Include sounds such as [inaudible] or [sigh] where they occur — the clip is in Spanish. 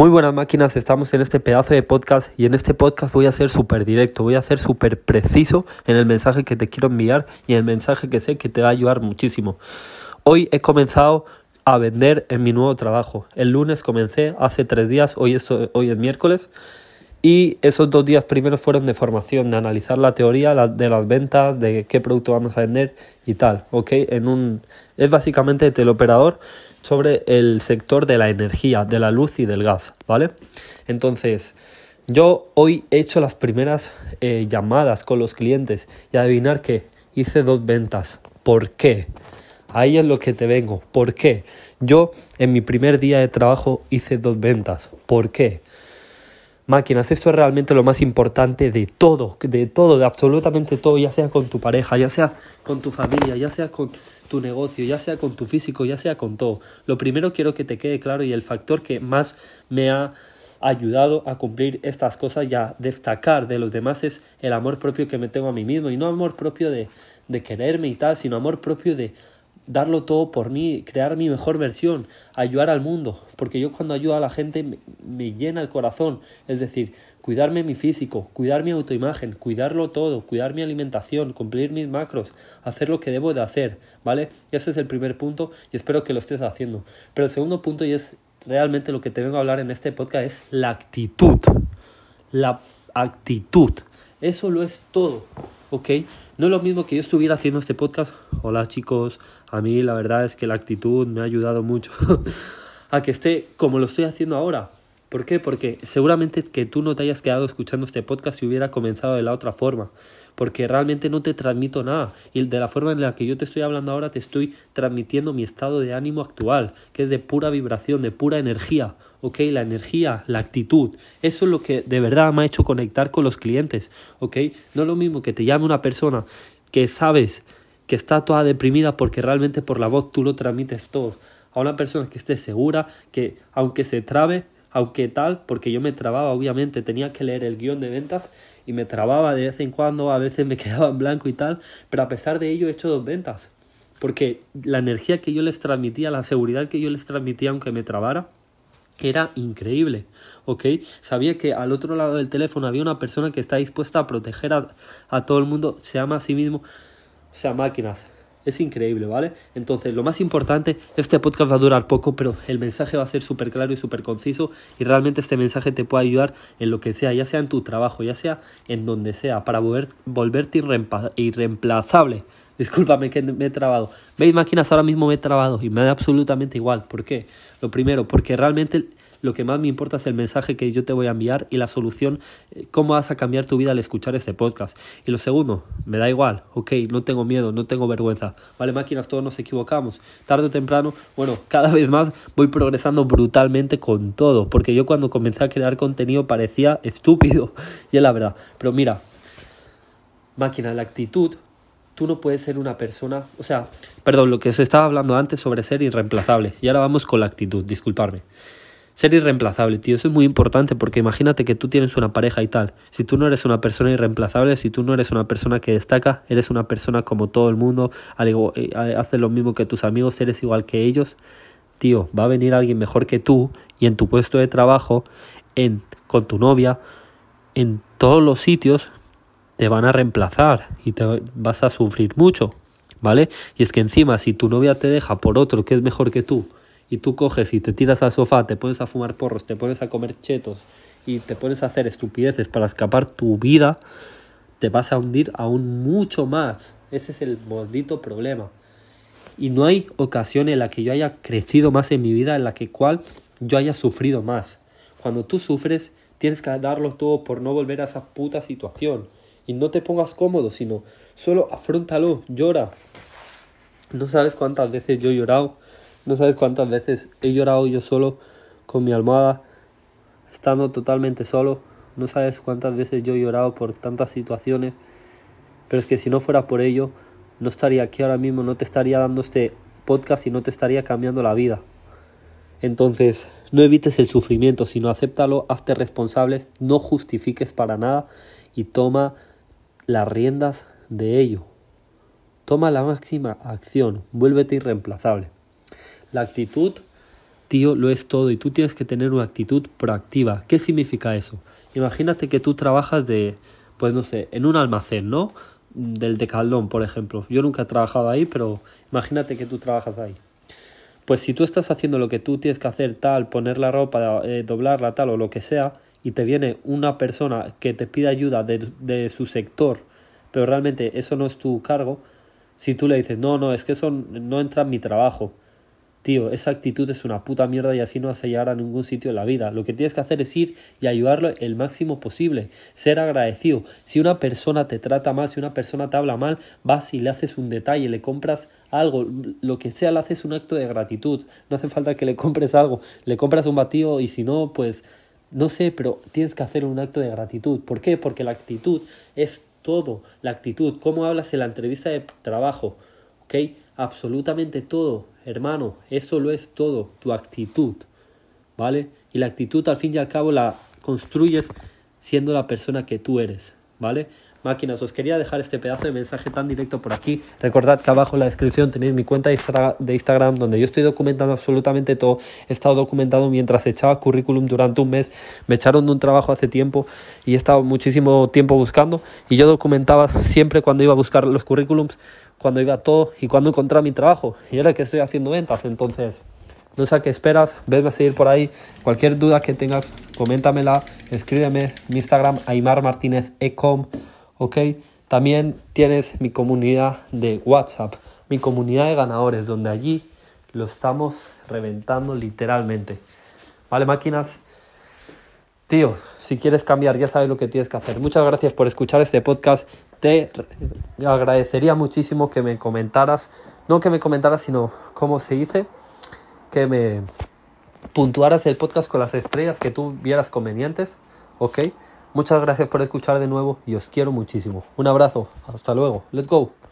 Muy buenas máquinas, estamos en este pedazo de podcast y en este podcast voy a ser súper directo, voy a ser súper preciso en el mensaje que te quiero enviar y el mensaje que sé que te va a ayudar muchísimo. Hoy he comenzado a vender en mi nuevo trabajo. El lunes comencé, hace tres días, hoy es, hoy es miércoles. Y esos dos días primeros fueron de formación, de analizar la teoría de las ventas, de qué producto vamos a vender y tal, ¿ok? En un, es básicamente teleoperador sobre el sector de la energía, de la luz y del gas, ¿vale? Entonces, yo hoy he hecho las primeras eh, llamadas con los clientes y adivinar que hice dos ventas. ¿Por qué? Ahí es lo que te vengo. ¿Por qué? Yo en mi primer día de trabajo hice dos ventas. ¿Por qué? Máquinas, esto es realmente lo más importante de todo, de todo, de absolutamente todo, ya sea con tu pareja, ya sea con tu familia, ya sea con tu negocio, ya sea con tu físico, ya sea con todo. Lo primero quiero que te quede claro y el factor que más me ha ayudado a cumplir estas cosas y a destacar de los demás es el amor propio que me tengo a mí mismo y no amor propio de, de quererme y tal, sino amor propio de darlo todo por mí, crear mi mejor versión, ayudar al mundo, porque yo cuando ayudo a la gente me, llena el corazón, es decir, cuidarme mi físico, cuidar mi autoimagen, cuidarlo todo, cuidar mi alimentación, cumplir mis macros, hacer lo que debo de hacer, ¿vale? ese es el primer punto y espero que lo estés haciendo. Pero el segundo punto y es realmente lo que te vengo a hablar en este podcast es la actitud. La actitud. Eso lo es todo, ¿ok? No es lo mismo que yo estuviera haciendo este podcast. Hola chicos, a mí la verdad es que la actitud me ha ayudado mucho [laughs] a que esté como lo estoy haciendo ahora. ¿Por qué? Porque seguramente que tú no te hayas quedado escuchando este podcast si hubiera comenzado de la otra forma. Porque realmente no te transmito nada. Y de la forma en la que yo te estoy hablando ahora, te estoy transmitiendo mi estado de ánimo actual, que es de pura vibración, de pura energía. ¿ok? La energía, la actitud. Eso es lo que de verdad me ha hecho conectar con los clientes, ¿ok? No es lo mismo que te llame una persona que sabes que está toda deprimida porque realmente por la voz tú lo transmites todo. A una persona que esté segura, que aunque se trabe, aunque tal, porque yo me trababa, obviamente, tenía que leer el guion de ventas y me trababa de vez en cuando, a veces me [laughs] quedaba en blanco y tal, pero a pesar de ello he hecho dos ventas. Porque la energía que yo les transmitía, la seguridad que yo les transmitía, aunque me trabara, era increíble, ¿ok? Sabía que al otro lado del teléfono había una persona que está dispuesta a proteger a, a todo el mundo, se llama a sí mismo, o sea, máquinas. Es increíble, ¿vale? Entonces, lo más importante, este podcast va a durar poco, pero el mensaje va a ser súper claro y súper conciso y realmente este mensaje te puede ayudar en lo que sea, ya sea en tu trabajo, ya sea en donde sea, para volver, volverte irreemplazable. Discúlpame que me he trabado. ¿Veis máquinas? Ahora mismo me he trabado y me da absolutamente igual. ¿Por qué? Lo primero, porque realmente lo que más me importa es el mensaje que yo te voy a enviar y la solución, eh, cómo vas a cambiar tu vida al escuchar este podcast. Y lo segundo, me da igual, ok, no tengo miedo, no tengo vergüenza. Vale, máquinas, todos nos equivocamos. Tarde o temprano, bueno, [laughs] cada vez más voy progresando brutalmente con todo, porque yo cuando comencé a crear contenido parecía [laughs] estúpido, y es la verdad. Pero mira, máquina, la actitud tú no puedes ser una persona, o sea, perdón, lo que se estaba hablando antes sobre ser irreemplazable. Y ahora vamos con la actitud, disculparme. Ser irreemplazable, tío, eso es muy importante porque imagínate que tú tienes una pareja y tal. Si tú no eres una persona irreemplazable, si tú no eres una persona que destaca, eres una persona como todo el mundo, eh, haces lo mismo que tus amigos, eres igual que ellos, tío, va a venir alguien mejor que tú y en tu puesto de trabajo, en con tu novia, en todos los sitios te van a reemplazar y te vas a sufrir mucho, ¿vale? Y es que encima si tu novia te deja por otro que es mejor que tú y tú coges y te tiras al sofá, te pones a fumar porros, te pones a comer chetos y te pones a hacer estupideces para escapar tu vida, te vas a hundir aún mucho más. Ese es el maldito problema. Y no hay ocasión en la que yo haya crecido más en mi vida, en la que cual yo haya sufrido más. Cuando tú sufres, tienes que darlo todo por no volver a esa puta situación y no te pongas cómodo, sino solo afrontalo, llora. No sabes cuántas veces yo he llorado, no sabes cuántas veces he llorado yo solo con mi almohada, estando totalmente solo, no sabes cuántas veces yo he llorado por tantas situaciones, pero es que si no fuera por ello, no estaría aquí ahora mismo, no te estaría dando este podcast y no te estaría cambiando la vida. Entonces, no evites el sufrimiento, sino acéptalo, hazte responsables, no justifiques para nada y toma las riendas de ello. Toma la máxima acción, vuélvete irreemplazable. La actitud tío, lo es todo y tú tienes que tener una actitud proactiva. ¿Qué significa eso? Imagínate que tú trabajas de, pues no sé, en un almacén, ¿no? Del decaldón, por ejemplo. Yo nunca he trabajado ahí, pero imagínate que tú trabajas ahí. Pues si tú estás haciendo lo que tú tienes que hacer, tal, poner la ropa, eh, doblarla, tal, o lo que sea, y te viene una persona que te pide ayuda de, de su sector, pero realmente eso no es tu cargo, si tú le dices, no, no, es que eso no entra en mi trabajo, Tío, esa actitud es una puta mierda y así no vas a llegar a ningún sitio en la vida. Lo que tienes que hacer es ir y ayudarlo el máximo posible. Ser agradecido. Si una persona te trata mal, si una persona te habla mal, vas y le haces un detalle, le compras algo, lo que sea, le haces un acto de gratitud. No hace falta que le compres algo. Le compras un batido y si no, pues no sé, pero tienes que hacer un acto de gratitud. ¿Por qué? Porque la actitud es todo. La actitud, cómo hablas en la entrevista de trabajo. ¿Ok? Absolutamente todo hermano, eso lo es todo, tu actitud, ¿vale? Y la actitud al fin y al cabo la construyes siendo la persona que tú eres, ¿vale? Máquinas, os quería dejar este pedazo de mensaje tan directo por aquí. Recordad que abajo en la descripción tenéis mi cuenta de Instagram donde yo estoy documentando absolutamente todo. He estado documentado mientras echaba currículum durante un mes. Me echaron de un trabajo hace tiempo y he estado muchísimo tiempo buscando. Y yo documentaba siempre cuando iba a buscar los currículums, cuando iba todo y cuando encontraba mi trabajo. Y ahora que estoy haciendo ventas, entonces no sé a qué esperas, venme a seguir por ahí. Cualquier duda que tengas, coméntamela, escríbeme mi Instagram, Aymar Martínez Ecom. ¿Ok? También tienes mi comunidad de WhatsApp, mi comunidad de ganadores, donde allí lo estamos reventando literalmente. ¿Vale, máquinas? Tío, si quieres cambiar, ya sabes lo que tienes que hacer. Muchas gracias por escuchar este podcast. Te agradecería muchísimo que me comentaras, no que me comentaras, sino cómo se dice, que me puntuaras el podcast con las estrellas que tú vieras convenientes, ¿ok? Muchas gracias por escuchar de nuevo y os quiero muchísimo. Un abrazo, hasta luego, let's go.